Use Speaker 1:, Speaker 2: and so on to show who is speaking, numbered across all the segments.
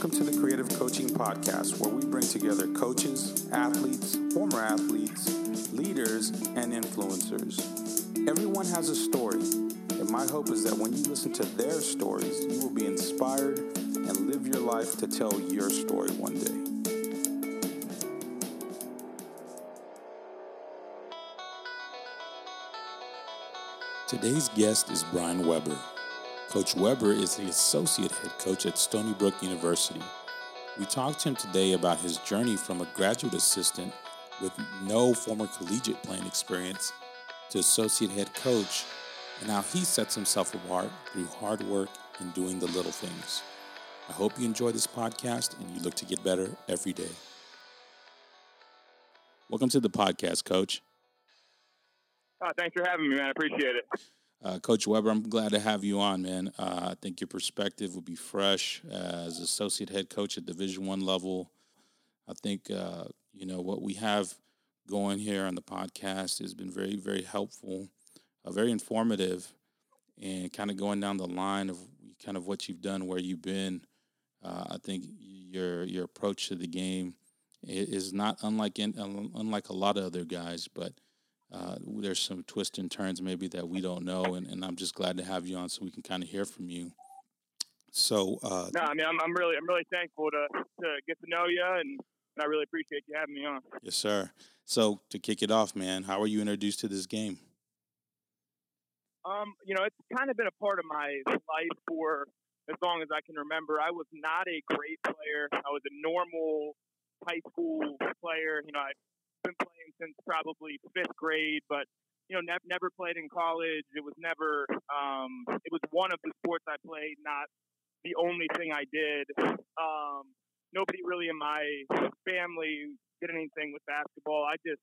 Speaker 1: Welcome to the Creative Coaching Podcast, where we bring together coaches, athletes, former athletes, leaders, and influencers. Everyone has a story, and my hope is that when you listen to their stories, you will be inspired and live your life to tell your story one day. Today's guest is Brian Weber. Coach Weber is the associate head coach at Stony Brook University. We talked to him today about his journey from a graduate assistant with no former collegiate playing experience to associate head coach and how he sets himself apart through hard work and doing the little things. I hope you enjoy this podcast and you look to get better every day. Welcome to the podcast, Coach.
Speaker 2: Oh, thanks for having me, man. I appreciate it.
Speaker 1: Uh, Coach Weber, I'm glad to have you on, man. Uh, I think your perspective will be fresh as associate head coach at Division One level. I think uh, you know what we have going here on the podcast has been very, very helpful, uh, very informative, and kind of going down the line of kind of what you've done, where you've been. Uh, I think your your approach to the game is not unlike in, unlike a lot of other guys, but uh, there's some twists and turns maybe that we don't know, and, and I'm just glad to have you on so we can kind of hear from you. So, uh,
Speaker 2: no, I mean, I'm, I'm really, I'm really thankful to, to get to know you, and, and I really appreciate you having me on.
Speaker 1: Yes, sir. So, to kick it off, man, how were you introduced to this game?
Speaker 2: Um, you know, it's kind of been a part of my life for as long as I can remember. I was not a great player. I was a normal high school player. You know, I been playing since probably fifth grade, but you know, never never played in college. It was never. Um, it was one of the sports I played, not the only thing I did. Um, nobody really in my family did anything with basketball. I just,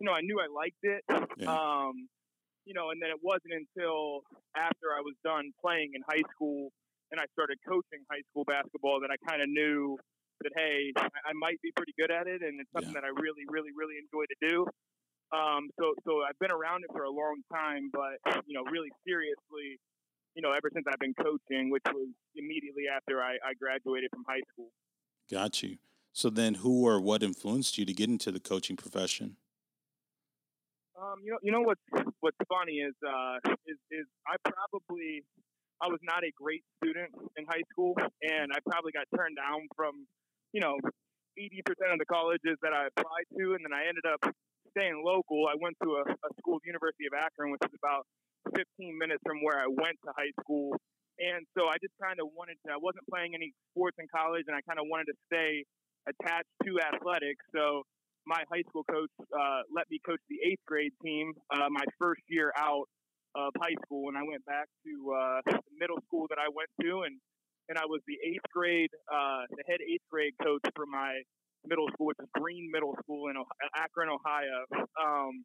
Speaker 2: you know, I knew I liked it. Yeah. Um, you know, and then it wasn't until after I was done playing in high school and I started coaching high school basketball that I kind of knew that hey, I, might be pretty good at it, and it's something yeah. that I really, really, really enjoy to do. Um, so, so I've been around it for a long time, but you know, really seriously, you know, ever since I've been coaching, which was immediately after I, I graduated from high school.
Speaker 1: Got you. So then, who or what influenced you to get into the coaching profession?
Speaker 2: Um, you know, you know what's what's funny is uh, is is I probably I was not a great student in high school, and I probably got turned down from you know, 80% of the colleges that I applied to, and then I ended up staying local. I went to a, a school, University of Akron, which is about 15 minutes from where I went to high school. And so I just kind of wanted to, I wasn't playing any sports in college, and I kind of wanted to stay attached to athletics. So my high school coach uh, let me coach the eighth grade team uh, my first year out of high school. And I went back to uh, the middle school that I went to and and I was the eighth grade, uh, the head eighth grade coach for my middle school, which is Green Middle School in Akron, Ohio. Um,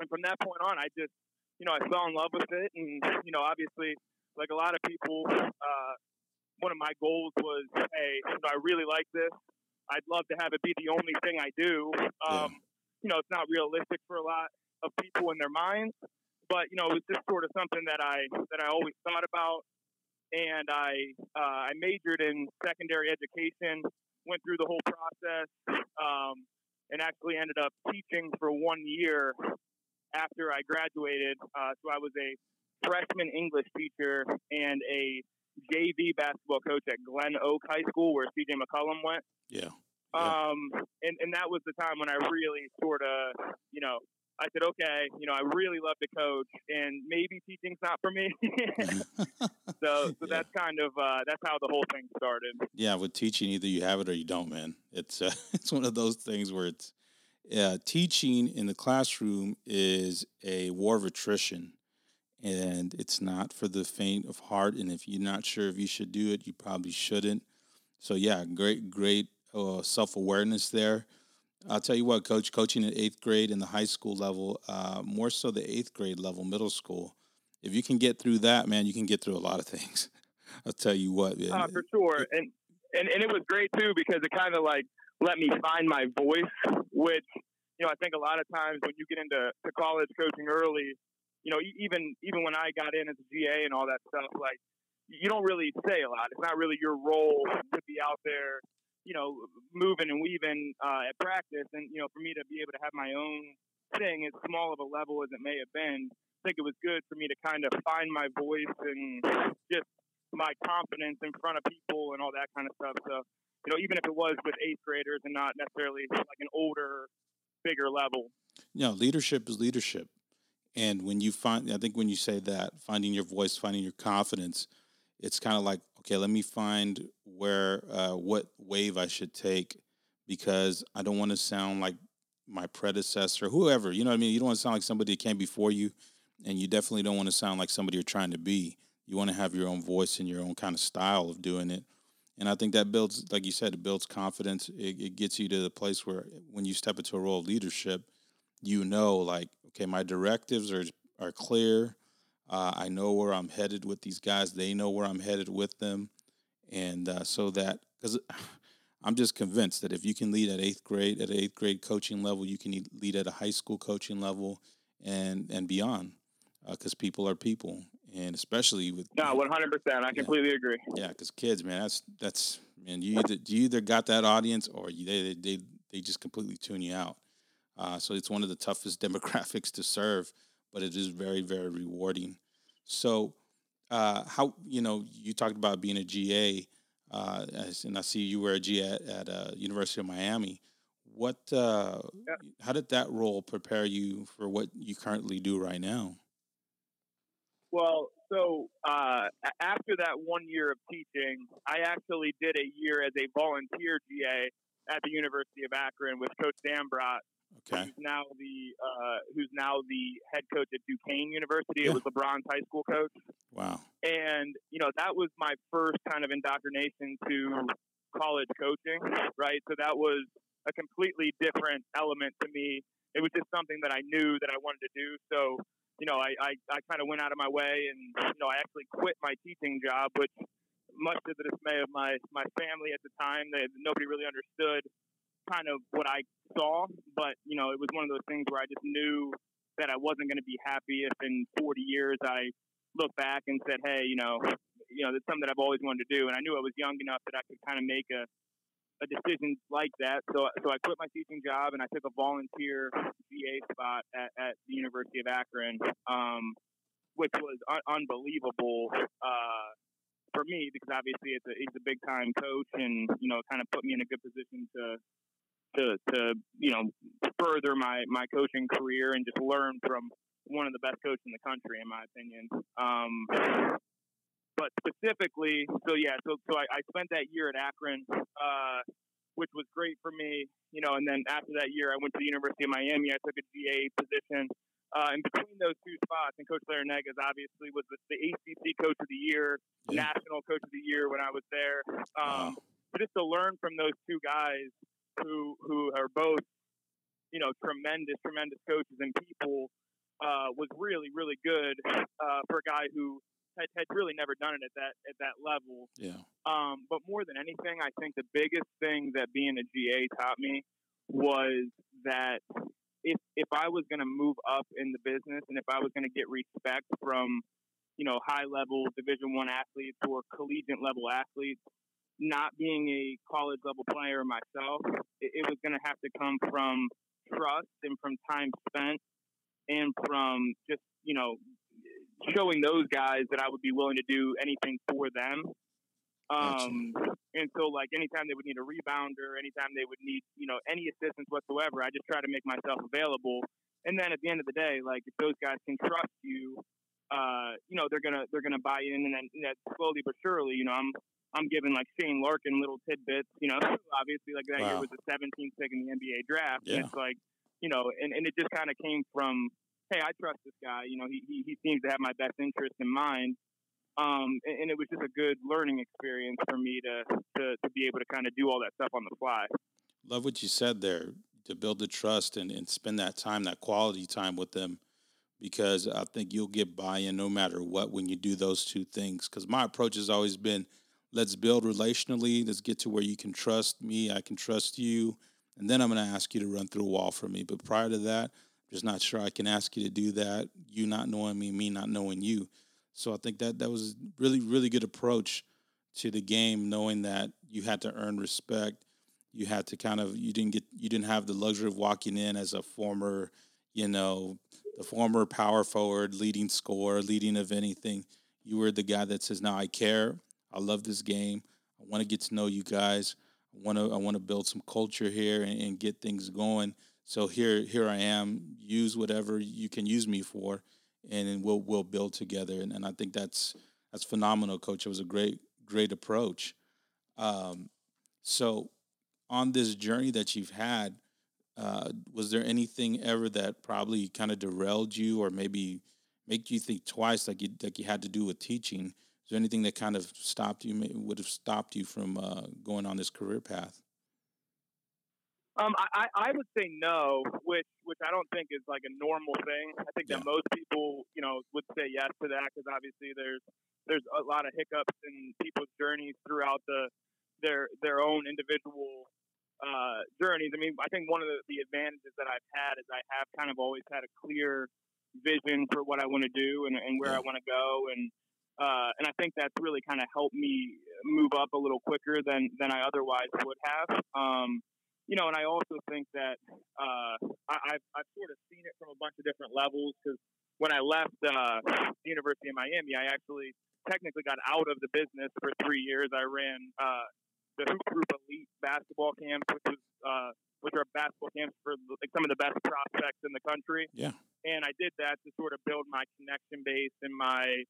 Speaker 2: and from that point on, I just, you know, I fell in love with it, and you know, obviously, like a lot of people, uh, one of my goals was, hey, I really like this. I'd love to have it be the only thing I do. Um, yeah. You know, it's not realistic for a lot of people in their minds, but you know, it was just sort of something that I that I always thought about and I uh, I majored in secondary education. Went through the whole process, um, and actually ended up teaching for one year after I graduated. Uh, so I was a freshman English teacher and a JV basketball coach at GlenOak High School, where CJ McCollum went.
Speaker 1: Yeah.
Speaker 2: yeah. Um, and, and that was the time when I really sort of, you know, I said, okay, you know, I really love to coach, and maybe teaching's not for me. so, so yeah. that's kind of uh, that's how the whole thing started.
Speaker 1: Yeah, with teaching, either you have it or you don't, man. It's uh, it's one of those things where it's uh, teaching in the classroom is a war of attrition, and it's not for the faint of heart. And if you're not sure if you should do it, you probably shouldn't. So, yeah, great, great uh, self awareness there. I'll tell you what, coach, coaching at eighth grade in the high school level, uh, more so the eighth grade level, middle school. If you can get through that, man, you can get through a lot of things. I'll tell you what, man.
Speaker 2: Uh, for sure, and, and and it was great too because it kind of like let me find my voice, which you know I think a lot of times when you get into to college coaching early, you know, even even when I got in as a GA and all that stuff, like you don't really say a lot. It's not really your role to be out there, you know, moving and weaving uh, at practice. And you know, for me to be able to have my own thing, as small of a level as it may have been, I think it was good for me to kind of find my voice and just my confidence in front of people and all that kind of stuff. So, you know, even if it was with eighth graders and not necessarily like an older, bigger level.
Speaker 1: You know, leadership is leadership. And when you find, I think when you say that, finding your voice, finding your confidence, it's kind of like, okay, let me find where, uh, what wave I should take because I don't want to sound like my predecessor, whoever, you know what I mean? You don't want to sound like somebody that came before you, and you definitely don't want to sound like somebody you're trying to be. You want to have your own voice and your own kind of style of doing it. And I think that builds, like you said, it builds confidence. It, it gets you to the place where when you step into a role of leadership, you know, like, okay, my directives are are clear. Uh, I know where I'm headed with these guys. They know where I'm headed with them, and uh, so that because I'm just convinced that if you can lead at eighth grade, at eighth grade coaching level, you can lead at a high school coaching level, and and beyond, because uh, people are people, and especially with
Speaker 2: no, one hundred percent, I yeah, completely agree.
Speaker 1: Yeah, because kids, man, that's that's man, you either you either got that audience or you, they they they just completely tune you out. Uh, so it's one of the toughest demographics to serve, but it is very, very rewarding. So, uh, how you know you talked about being a GA, uh, and I see you were a GA at, at uh, University of Miami. What? Uh, yeah. How did that role prepare you for what you currently do right now?
Speaker 2: Well, so uh, after that one year of teaching, I actually did a year as a volunteer GA at the University of Akron with Coach Dambrot,
Speaker 1: Okay.
Speaker 2: Who's now the uh, who's now the head coach at Duquesne University. Yeah. It was LeBron's high school coach.
Speaker 1: Wow.
Speaker 2: And you know that was my first kind of indoctrination to college coaching, right? So that was a completely different element to me. It was just something that I knew that I wanted to do. So you know, I, I, I kind of went out of my way and, you know, I actually quit my teaching job, which much to the dismay of my, my family at the time, that nobody really understood kind of what I saw, but you know, it was one of those things where I just knew that I wasn't going to be happy if in 40 years I looked back and said, "Hey, you know, you know, that's something that I've always wanted to do," and I knew I was young enough that I could kind of make a a decision like that. So, so I quit my teaching job and I took a volunteer GA spot at, at the University of Akron, um, which was un- unbelievable uh, for me because obviously it's a, he's a big time coach and you know kind of put me in a good position to to to you know further my my coaching career and just learn from one of the best coaches in the country, in my opinion. Um, but specifically, so yeah, so so I, I spent that year at Akron, uh, which was great for me, you know. And then after that year, I went to the University of Miami. I took a GA position. Uh, in between those two spots, and Coach Larrañaga obviously was the, the, ACC Coach of the Year, yeah. National Coach of the Year when I was there. Um, wow. But just to learn from those two guys, who who are both you know tremendous tremendous coaches and people uh, was really really good uh, for a guy who had, had really never done it at that at that level.
Speaker 1: Yeah.
Speaker 2: Um, but more than anything, I think the biggest thing that being a GA taught me was that if if I was going to move up in the business and if I was going to get respect from you know high level Division One athletes or collegiate level athletes, not being a college level player myself, it, it was going to have to come from trust and from time spent and from just, you know, showing those guys that I would be willing to do anything for them. Um, and so like anytime they would need a rebounder, anytime they would need, you know, any assistance whatsoever, I just try to make myself available. And then at the end of the day, like if those guys can trust you, uh, you know, they're gonna they're gonna buy in, and then and slowly but surely, you know, I'm I'm giving like Shane Larkin little tidbits. You know, obviously like that wow. year was the 17th pick in the NBA draft. Yeah. And it's like, you know, and, and it just kind of came from, hey, I trust this guy. You know, he, he, he seems to have my best interest in mind. Um, and, and, it was just a good learning experience for me to, to, to be able to kind of do all that stuff on the fly.
Speaker 1: Love what you said there to build the trust and, and spend that time, that quality time with them because I think you'll get buy in no matter what when you do those two things. Because my approach has always been let's build relationally. Let's get to where you can trust me. I can trust you. And then I'm going to ask you to run through a wall for me. But prior to that, I'm just not sure I can ask you to do that. You not knowing me, me not knowing you. So I think that that was really really good approach to the game, knowing that you had to earn respect. You had to kind of you didn't get you didn't have the luxury of walking in as a former, you know, the former power forward, leading scorer, leading of anything. You were the guy that says, "Now I care. I love this game. I want to get to know you guys. I want to I want to build some culture here and, and get things going." So here here I am. Use whatever you can use me for, and we'll we'll build together. And, and I think that's that's phenomenal, Coach. It was a great great approach. Um, so on this journey that you've had, uh, was there anything ever that probably kind of derailed you, or maybe make you think twice, like you like you had to do with teaching? Is there anything that kind of stopped you, would have stopped you from uh, going on this career path?
Speaker 2: Um, I, I would say no, which which I don't think is like a normal thing. I think yeah. that most people, you know, would say yes to that because obviously there's there's a lot of hiccups in people's journeys throughout the their their own individual uh, journeys. I mean, I think one of the, the advantages that I've had is I have kind of always had a clear vision for what I want to do and, and where yeah. I want to go, and uh, and I think that's really kind of helped me move up a little quicker than than I otherwise would have. Um, you know, and I also think that uh, I, have I've sort of seen it from a bunch of different levels because when I left uh, the University of Miami, I actually technically got out of the business for three years. I ran uh, the Hoop Group Elite basketball camps, which was uh, which are basketball camps for like some of the best prospects in the country.
Speaker 1: Yeah,
Speaker 2: and I did that to sort of build my connection base and my,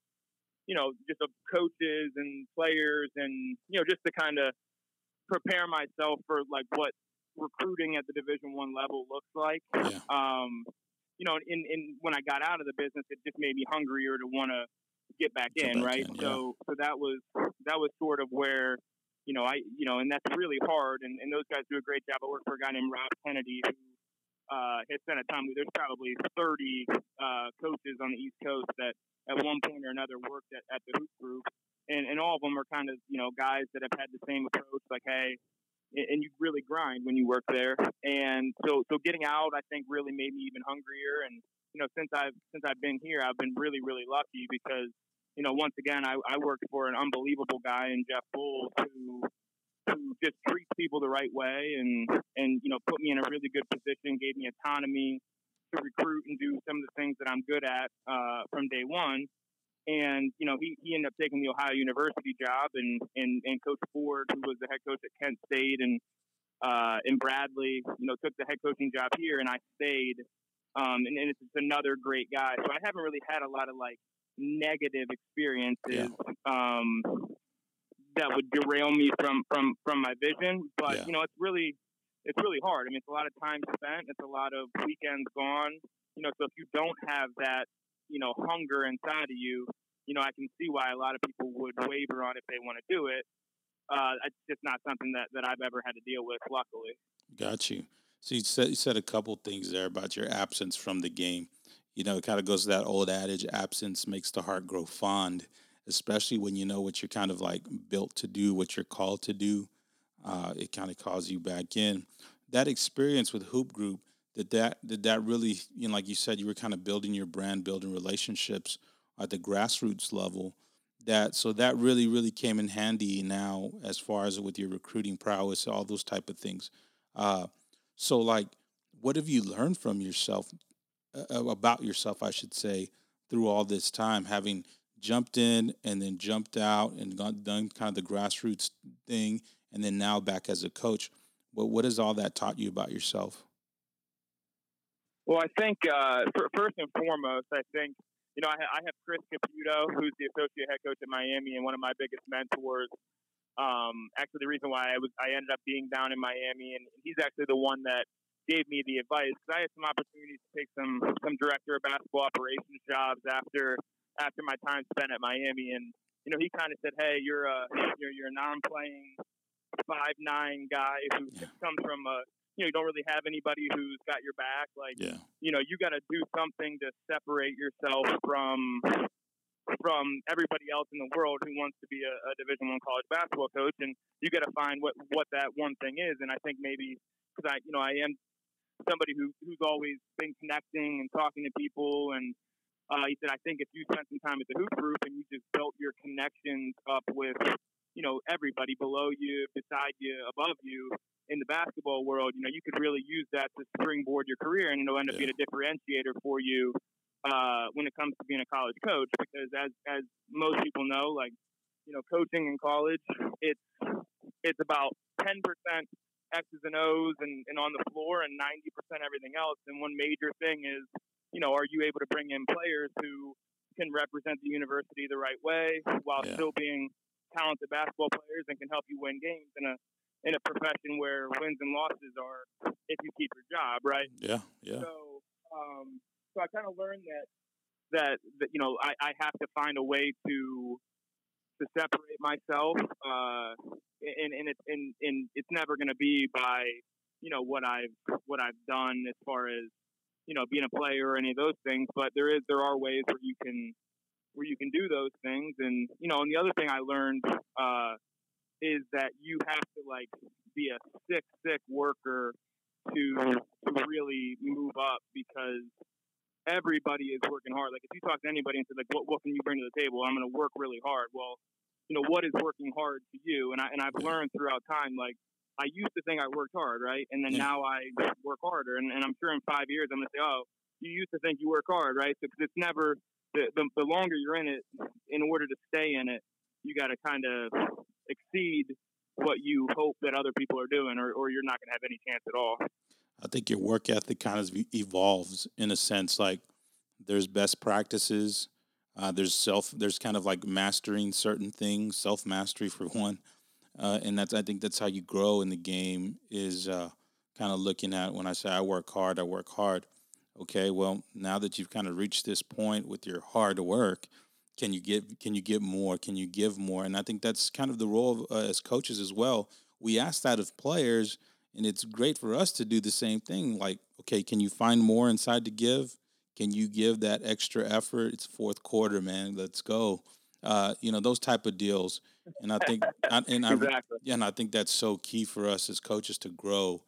Speaker 2: you know, just of coaches and players, and you know, just to kind of prepare myself for like what recruiting at the Division One level looks like.
Speaker 1: Yeah.
Speaker 2: Um, you know, in, in when I got out of the business, it just made me hungrier to want to get back get in, back right? In, yeah. So, so that was that was sort of where, you know, I, you know, and that's really hard. And, and those guys do a great job. I work for a guy named Rob Kennedy who uh, has spent a time. There's probably 30 uh, coaches on the East Coast that at one point or another worked at, at the Hoop Group, and and all of them are kind of you know guys that have had the same approach, like, hey, and you really grind when you work there. And so, so getting out, I think, really made me even hungrier. And you know, since I've since I've been here, I've been really, really lucky because you know, once again, I, I worked for an unbelievable guy in Jeff Boals who who just treats people the right way and and you know put me in a really good position, gave me autonomy to recruit and do some of the things that I'm good at uh, from day one. And you know, he, he ended up taking the Ohio University job, and, and and Coach Ford, who was the head coach at Kent State, and uh, and Bradley, you know, took the head coaching job here, and I stayed. Um, and, and it's another great guy. So I haven't really had a lot of like negative experiences yeah. um, that would derail me from from from my vision. But yeah. you know, it's really it's really hard. I mean, it's a lot of time spent. It's a lot of weekends gone. You know, so if you don't have that you know hunger inside of you, you know I can see why a lot of people would waver on if they want to do it. Uh, it's just not something that, that I've ever had to deal with. Luckily,
Speaker 1: got you. So you said you said a couple things there about your absence from the game. You know, it kind of goes to that old adage: absence makes the heart grow fond. Especially when you know what you're kind of like built to do, what you're called to do. Uh, it kind of calls you back in. That experience with Hoop Group did that did that really you know like you said you were kind of building your brand building relationships at the grassroots level that so that really really came in handy now as far as with your recruiting prowess all those type of things uh, so like what have you learned from yourself uh, about yourself i should say through all this time having jumped in and then jumped out and gone, done kind of the grassroots thing and then now back as a coach. What, what has all that taught you about yourself?
Speaker 2: Well, I think uh, first and foremost, I think you know I, I have Chris Caputo, who's the associate head coach at Miami and one of my biggest mentors. Um, actually, the reason why I was I ended up being down in Miami, and he's actually the one that gave me the advice. Because I had some opportunities to take some some director of basketball operations jobs after after my time spent at Miami, and you know he kind of said, "Hey, you're a you're, you're a non-playing five nine guy who comes from a you know you don't really have anybody who's got your back like
Speaker 1: yeah.
Speaker 2: you know you got to do something to separate yourself from from everybody else in the world who wants to be a, a division one college basketball coach and you got to find what what that one thing is and i think maybe because i you know i am somebody who who's always been connecting and talking to people and Uh, he said, I think if you spent some time at the hoop group and you just built your connections up with, you know, everybody below you, beside you, above you in the basketball world, you know, you could really use that to springboard your career and it'll end up yeah. being a differentiator for you uh, when it comes to being a college coach. Because as as most people know, like you know, coaching in college, it's it's about ten percent X's and O's and, and on the floor and ninety percent everything else. And one major thing is, you know, are you able to bring in players who can represent the university the right way while yeah. still being talented basketball players and can help you win games in a in a profession where wins and losses are if you keep your job, right?
Speaker 1: Yeah, yeah.
Speaker 2: So, um, so I kind of learned that, that that you know I, I have to find a way to to separate myself, uh, and and it's and, and it's never going to be by you know what I've what I've done as far as you know being a player or any of those things. But there is there are ways where you can where you can do those things, and you know. And the other thing I learned uh, is that you have to like be a sick sick worker to to really move up because everybody is working hard. Like if you talk to anybody and say like, what, what can you bring to the table? I'm going to work really hard. Well, you know, what is working hard to you? And I and I've learned throughout time, like I used to think I worked hard, right? And then yeah. now I work harder. And, and I'm sure in five years I'm going to say, oh, you used to think you work hard, right? So because it's never the, the the longer you're in it, in order to stay in it, you got to kind of exceed what you hope that other people are doing, or, or you're not going to have any chance at all.
Speaker 1: I think your work ethic kind of evolves in a sense. Like there's best practices, uh, there's self, there's kind of like mastering certain things, self mastery for one, uh, and that's I think that's how you grow in the game. Is uh, kind of looking at when I say I work hard, I work hard. Okay, well now that you've kind of reached this point with your hard work, can you get can you get more? Can you give more? And I think that's kind of the role of, uh, as coaches as well. We ask that of players and it's great for us to do the same thing. Like, okay, can you find more inside to give? Can you give that extra effort? It's fourth quarter, man. Let's go. Uh, you know those type of deals, and I think, and I, exactly. yeah, and I think that's so key for us as coaches to grow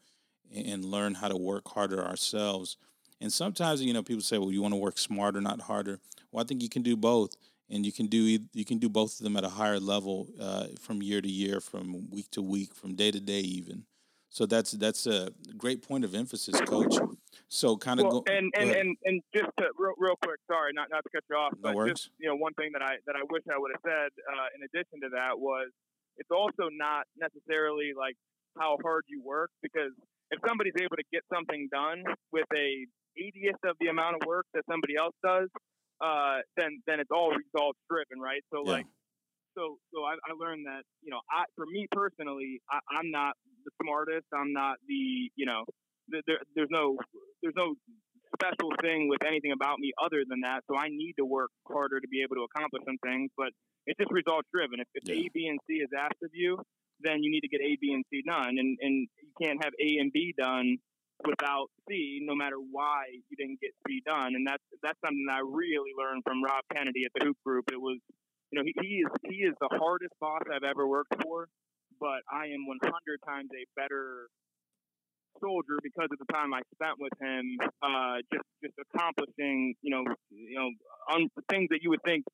Speaker 1: and learn how to work harder ourselves. And sometimes, you know, people say, "Well, you want to work smarter, not harder." Well, I think you can do both, and you can do you can do both of them at a higher level uh, from year to year, from week to week, from day to day, even. So that's that's a great point of emphasis, Coach. So kind of
Speaker 2: well, go and and, go and and just to, real, real quick, sorry, not not to cut you off,
Speaker 1: no
Speaker 2: but
Speaker 1: worries.
Speaker 2: just you know one thing that I that I wish I would have said uh, in addition to that was it's also not necessarily like how hard you work because if somebody's able to get something done with a 80th of the amount of work that somebody else does, uh, then then it's all results driven, right? So yeah. like so so I, I learned that you know I for me personally I, I'm not the smartest. I'm not the you know there, there's no there's no special thing with anything about me other than that. So I need to work harder to be able to accomplish some things. But it's just result driven. If, if yeah. A, B, and C is asked of you, then you need to get A, B, and C done. And and you can't have A and B done without C, no matter why you didn't get C done. And that's that's something that I really learned from Rob Kennedy at the Hoop Group. It was, you know, he, he is he is the hardest boss I've ever worked for but I am 100 times a better soldier because of the time I spent with him, uh, just just accomplishing, you know, you know, un- things that you would think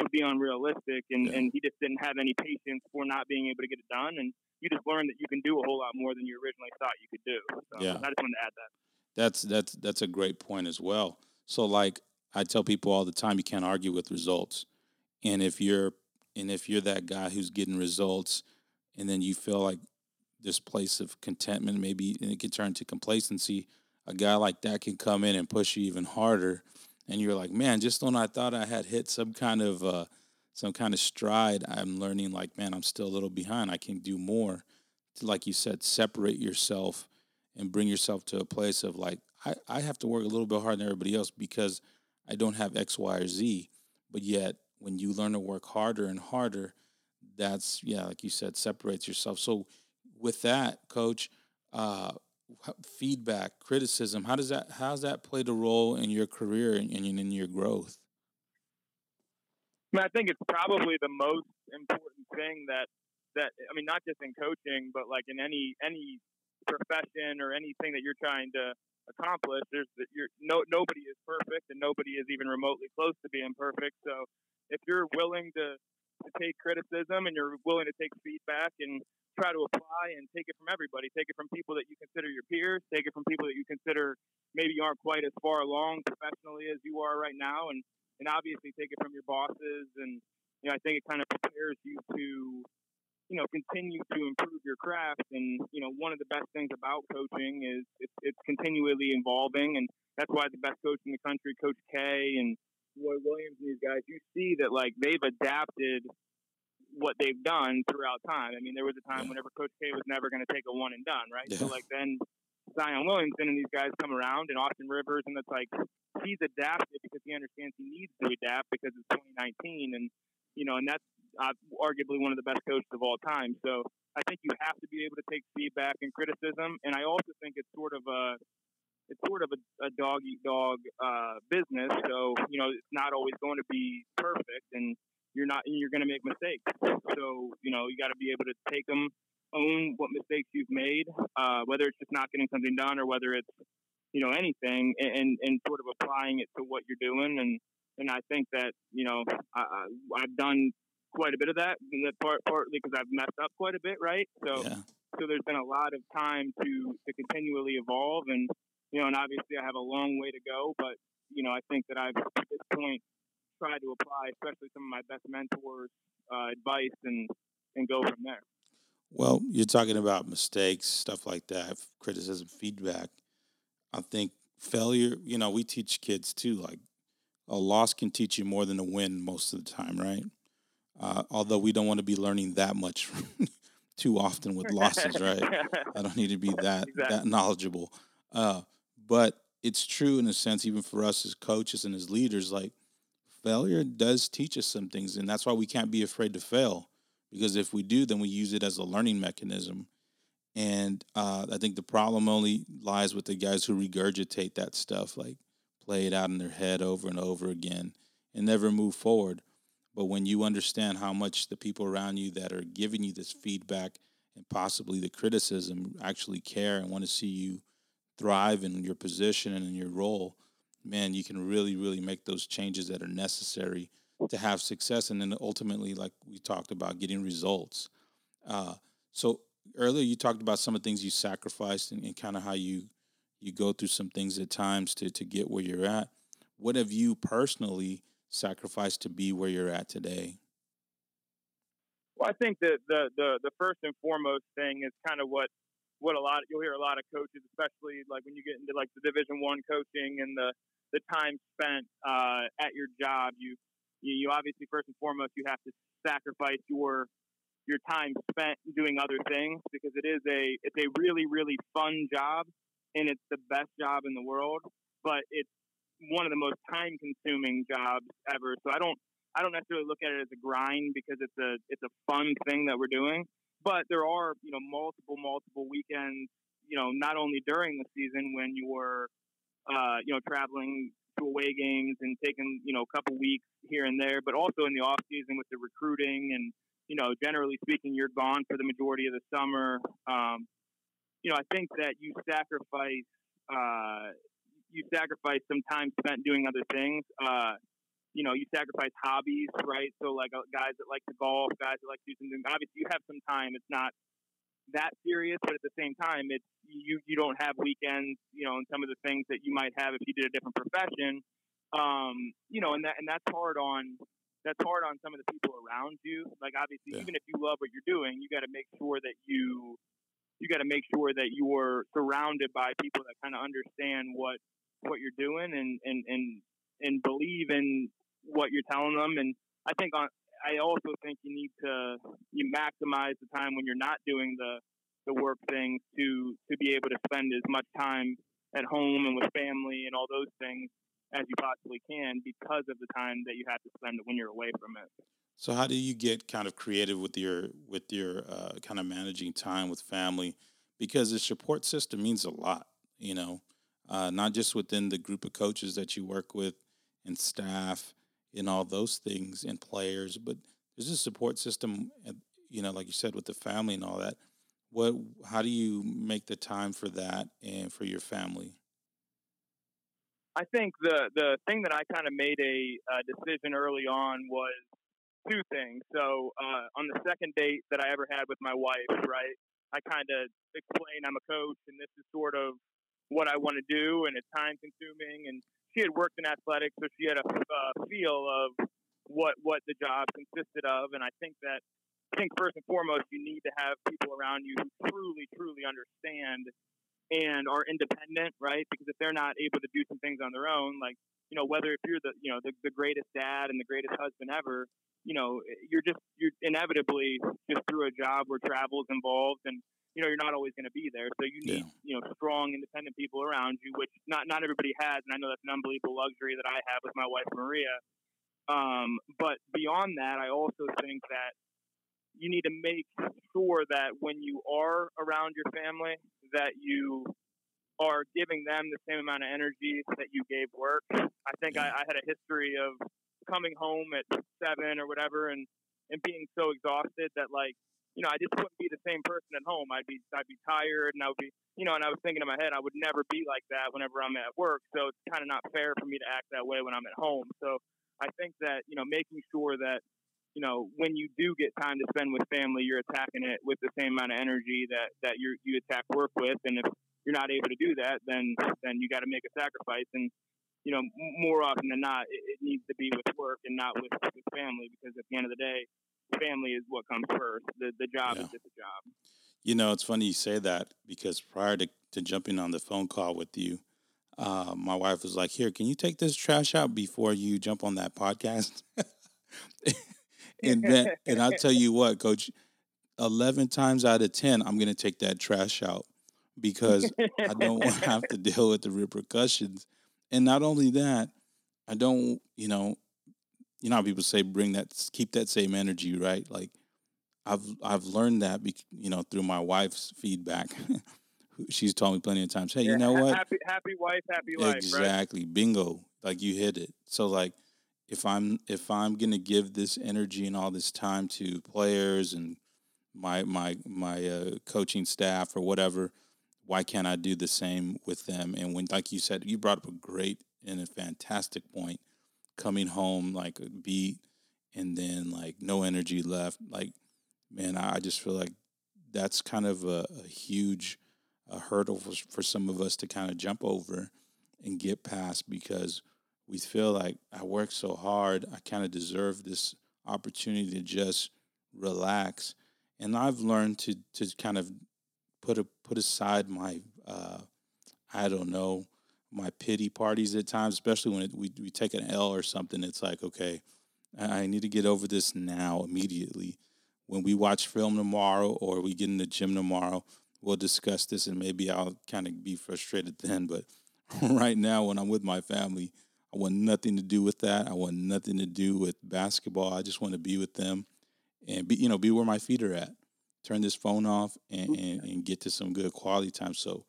Speaker 2: would be unrealistic, and yeah. and he just didn't have any patience for not being able to get it done, and you just learn that you can do a whole lot more than you originally thought you could do. So yeah. I just wanted to add that.
Speaker 1: That's that's that's a great point as well. So like I tell people all the time, you can't argue with results, and if you're and if you're that guy who's getting results and then you feel like this place of contentment, maybe and it can turn to complacency. A guy like that can come in and push you even harder, and you're like, man, just when I thought I had hit some kind of uh, some kind of stride, I'm learning like, man, I'm still a little behind. I can do more. To, like you said, separate yourself and bring yourself to a place of like, I, I have to work a little bit harder than everybody else because I don't have X, Y, or Z. But yet, when you learn to work harder and harder, that's yeah, like you said, separates yourself. So with that, coach, uh, feedback, criticism, how does that how does that play the role in your career and in, in your growth?
Speaker 2: I, mean, I think it's probably the most important thing that that I mean, not just in coaching, but like in any any profession or anything that you're trying to accomplish. There's you're, no nobody is perfect, and nobody is even remotely close to being perfect. So if you're willing to to take criticism and you're willing to take feedback and try to apply and take it from everybody. Take it from people that you consider your peers. Take it from people that you consider maybe aren't quite as far along professionally as you are right now, and and obviously take it from your bosses. And you know, I think it kind of prepares you to you know, continue to improve your craft. And, you know, one of the best things about coaching is it's, it's continually evolving. And that's why the best coach in the country, Coach K and Roy Williams and these guys, you see that, like, they've adapted what they've done throughout time. I mean, there was a time whenever Coach K was never going to take a one and done, right? Yeah. So, like, then Zion Williamson and these guys come around and Austin Rivers, and it's like he's adapted because he understands he needs to adapt because it's 2019. And, you know, and that's uh, arguably one of the best coaches of all time. So I think you have to be able to take feedback and criticism, and I also think it's sort of a it's sort of a, a dog eat dog uh, business. So you know it's not always going to be perfect, and you're not you're going to make mistakes. So you know you got to be able to take them, own what mistakes you've made, uh, whether it's just not getting something done or whether it's you know anything, and and sort of applying it to what you're doing and and I think that you know I, I've done quite a bit of that, part, partly because I've messed up quite a bit, right? So, yeah. so there's been a lot of time to to continually evolve, and you know, and obviously I have a long way to go, but you know, I think that I've at this point tried to apply, especially some of my best mentors' uh, advice, and and go from there.
Speaker 1: Well, you're talking about mistakes, stuff like that, criticism, feedback. I think failure. You know, we teach kids too. Like a loss can teach you more than a win most of the time, right? Uh, although we don't want to be learning that much too often with losses, right? I don't need to be that exactly. that knowledgeable. Uh, but it's true in a sense, even for us as coaches and as leaders, like failure does teach us some things, and that's why we can't be afraid to fail. Because if we do, then we use it as a learning mechanism. And uh, I think the problem only lies with the guys who regurgitate that stuff, like play it out in their head over and over again, and never move forward. But when you understand how much the people around you that are giving you this feedback and possibly the criticism actually care and want to see you thrive in your position and in your role, man, you can really, really make those changes that are necessary to have success. And then ultimately, like we talked about, getting results. Uh, so earlier you talked about some of the things you sacrificed and, and kind of how you you go through some things at times to to get where you're at. What have you personally sacrificed to be where you're at today?
Speaker 2: Well, I think that the, the, the first and foremost thing is kind of what what a lot you'll hear a lot of coaches, especially like when you get into like the Division One coaching and the the time spent uh, at your job. You, you you obviously first and foremost you have to sacrifice your your time spent doing other things because it is a it's a really really fun job and it's the best job in the world, but it's one of the most time consuming jobs ever. So I don't I don't necessarily look at it as a grind because it's a it's a fun thing that we're doing. But there are you know multiple multiple weekends you know not only during the season when you're uh, you know traveling to away games and taking you know a couple weeks here and there, but also in the off season with the recruiting and you know generally speaking you're gone for the majority of the summer. Um, you know I think that you sacrifice uh, you sacrifice some time spent doing other things. Uh, you know, you sacrifice hobbies, right? So like uh, guys that like to golf, guys that like to do something. Obviously, you have some time. It's not that serious, but at the same time, it's you you don't have weekends. You know, and some of the things that you might have if you did a different profession. Um, you know, and that and that's hard on that's hard on some of the people around you. Like obviously, yeah. even if you love what you're doing, you got to make sure that you you got to make sure that you're surrounded by people that kind of understand what what you're doing and and and and believe in what you're telling them. And I think on I also think you need to you maximize the time when you're not doing the the work things to to be able to spend as much time at home and with family and all those things as you possibly can because of the time that you have to spend when you're away from it.
Speaker 1: So how do you get kind of creative with your with your uh, kind of managing time with family? Because the support system means a lot, you know uh, not just within the group of coaches that you work with and staff and all those things and players, but there's a support system, you know, like you said, with the family and all that. What, how do you make the time for that and for your family?
Speaker 2: I think the the thing that I kind of made a, a decision early on was two things. So uh, on the second date that I ever had with my wife, right, I kind of explained I'm a coach and this is sort of what I want to do and it's time consuming. And she had worked in athletics, so she had a uh, feel of what what the job consisted of. And I think that I think first and foremost you need to have people around you who truly truly understand and are independent, right? Because if they're not able to do some things on their own, like you know whether if you're the you know the, the greatest dad and the greatest husband ever, you know you're just you're inevitably just through a job where travel is involved and you know you're not always going to be there so you need yeah. you know strong independent people around you which not not everybody has and i know that's an unbelievable luxury that i have with my wife maria um, but beyond that i also think that you need to make sure that when you are around your family that you are giving them the same amount of energy that you gave work. I think I, I had a history of coming home at seven or whatever and, and being so exhausted that like, you know, I just wouldn't be the same person at home. I'd be I'd be tired and I would be you know, and I was thinking in my head I would never be like that whenever I'm at work. So it's kinda not fair for me to act that way when I'm at home. So I think that, you know, making sure that you know, when you do get time to spend with family, you're attacking it with the same amount of energy that that you you attack work with. And if you're not able to do that, then then you got to make a sacrifice. And you know, more often than not, it needs to be with work and not with, with family because at the end of the day, family is what comes first. The the job yeah. is just a job.
Speaker 1: You know, it's funny you say that because prior to, to jumping on the phone call with you, uh, my wife was like, "Here, can you take this trash out before you jump on that podcast?" and then, and I'll tell you what, Coach, eleven times out of ten, I'm going to take that trash out because I don't want to have to deal with the repercussions. And not only that, I don't, you know, you know how people say bring that, keep that same energy, right? Like I've I've learned that, you know, through my wife's feedback. She's told me plenty of times, hey, yeah, you know what?
Speaker 2: Happy, happy wife, happy life.
Speaker 1: Exactly,
Speaker 2: right?
Speaker 1: bingo. Like you hit it. So like if I'm if I'm gonna give this energy and all this time to players and my my my uh, coaching staff or whatever, why can't I do the same with them? And when, like you said, you brought up a great and a fantastic point. Coming home like beat, and then like no energy left. Like, man, I, just feel like that's kind of a, a huge a hurdle for, for some of us to kind of jump over and get past because we feel like I work so hard, I kind of deserve this opportunity to just relax. And I've learned to to kind of put a put aside my uh, I don't know my pity parties at times, especially when it, we we take an L or something. It's like okay, I need to get over this now immediately. When we watch film tomorrow or we get in the gym tomorrow, we'll discuss this and maybe I'll kind of be frustrated then. But right now, when I'm with my family, I want nothing to do with that. I want nothing to do with basketball. I just want to be with them and be, you know, be where my feet are at. Turn this phone off and, and, and get to some good quality time. So,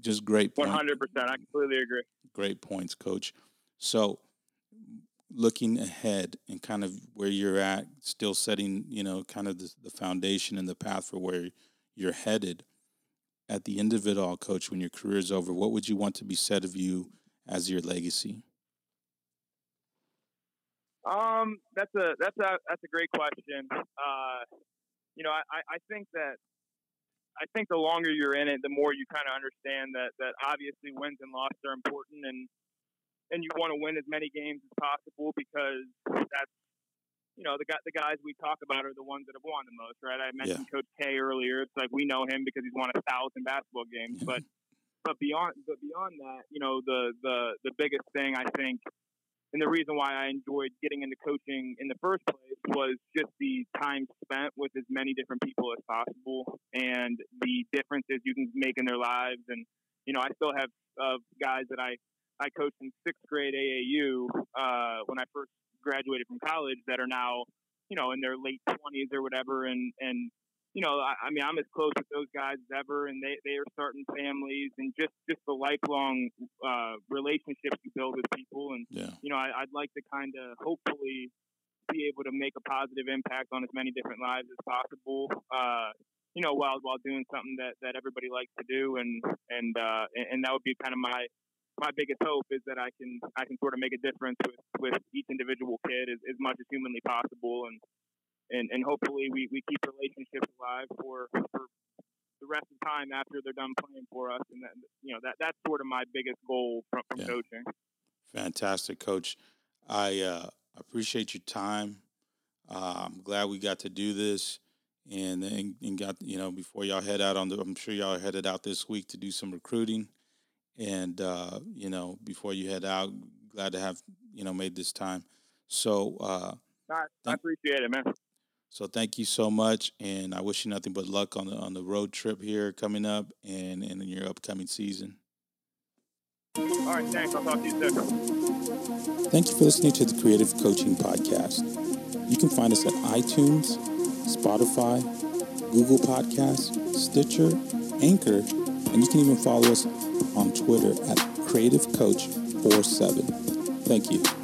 Speaker 1: just great.
Speaker 2: One hundred percent. I completely agree.
Speaker 1: Great points, Coach. So, looking ahead and kind of where you're at, still setting, you know, kind of the, the foundation and the path for where you're headed. At the end of it all, Coach, when your career is over, what would you want to be said of you as your legacy?
Speaker 2: Um, that's a that's a that's a great question. Uh, you know, I, I think that I think the longer you're in it, the more you kind of understand that that obviously wins and losses are important, and and you want to win as many games as possible because that's you know the guy, the guys we talk about are the ones that have won the most, right? I mentioned yeah. Coach K earlier. It's like we know him because he's won a thousand basketball games, but but beyond but beyond that, you know, the the the biggest thing I think and the reason why I enjoyed getting into coaching in the first place was just the time spent with as many different people as possible and the differences you can make in their lives. And, you know, I still have uh, guys that I, I coached in sixth grade AAU uh, when I first graduated from college that are now, you know, in their late 20s or whatever. And, and you know, I, I mean, I'm as close with those guys as ever, and they, they are starting families, and just just the lifelong uh, relationships you build with people, and
Speaker 1: yeah.
Speaker 2: you know, I, I'd like to kind of hopefully be able to make a positive impact on as many different lives as possible. Uh, you know, while while doing something that, that everybody likes to do, and and uh, and that would be kind of my my biggest hope is that I can I can sort of make a difference with, with each individual kid as, as much as humanly possible, and and, and hopefully we, we keep relationships alive for, for the rest of the time after they're done playing for us, and that you know that that's sort of my biggest goal from, from yeah. coaching.
Speaker 1: Fantastic, coach. I uh, appreciate your time. Uh, I'm glad we got to do this. And, and and got you know before y'all head out on the I'm sure y'all are headed out this week to do some recruiting and uh, you know before you head out glad to have you know made this time so uh,
Speaker 2: I, I appreciate it man
Speaker 1: so thank you so much and I wish you nothing but luck on the on the road trip here coming up and, and in your upcoming season
Speaker 2: all right thanks I'll talk to you soon
Speaker 1: thank you for listening to the Creative Coaching Podcast you can find us at iTunes Spotify Google Podcasts Stitcher Anchor and you can even follow us on Twitter at Creative Coach 47. Thank you.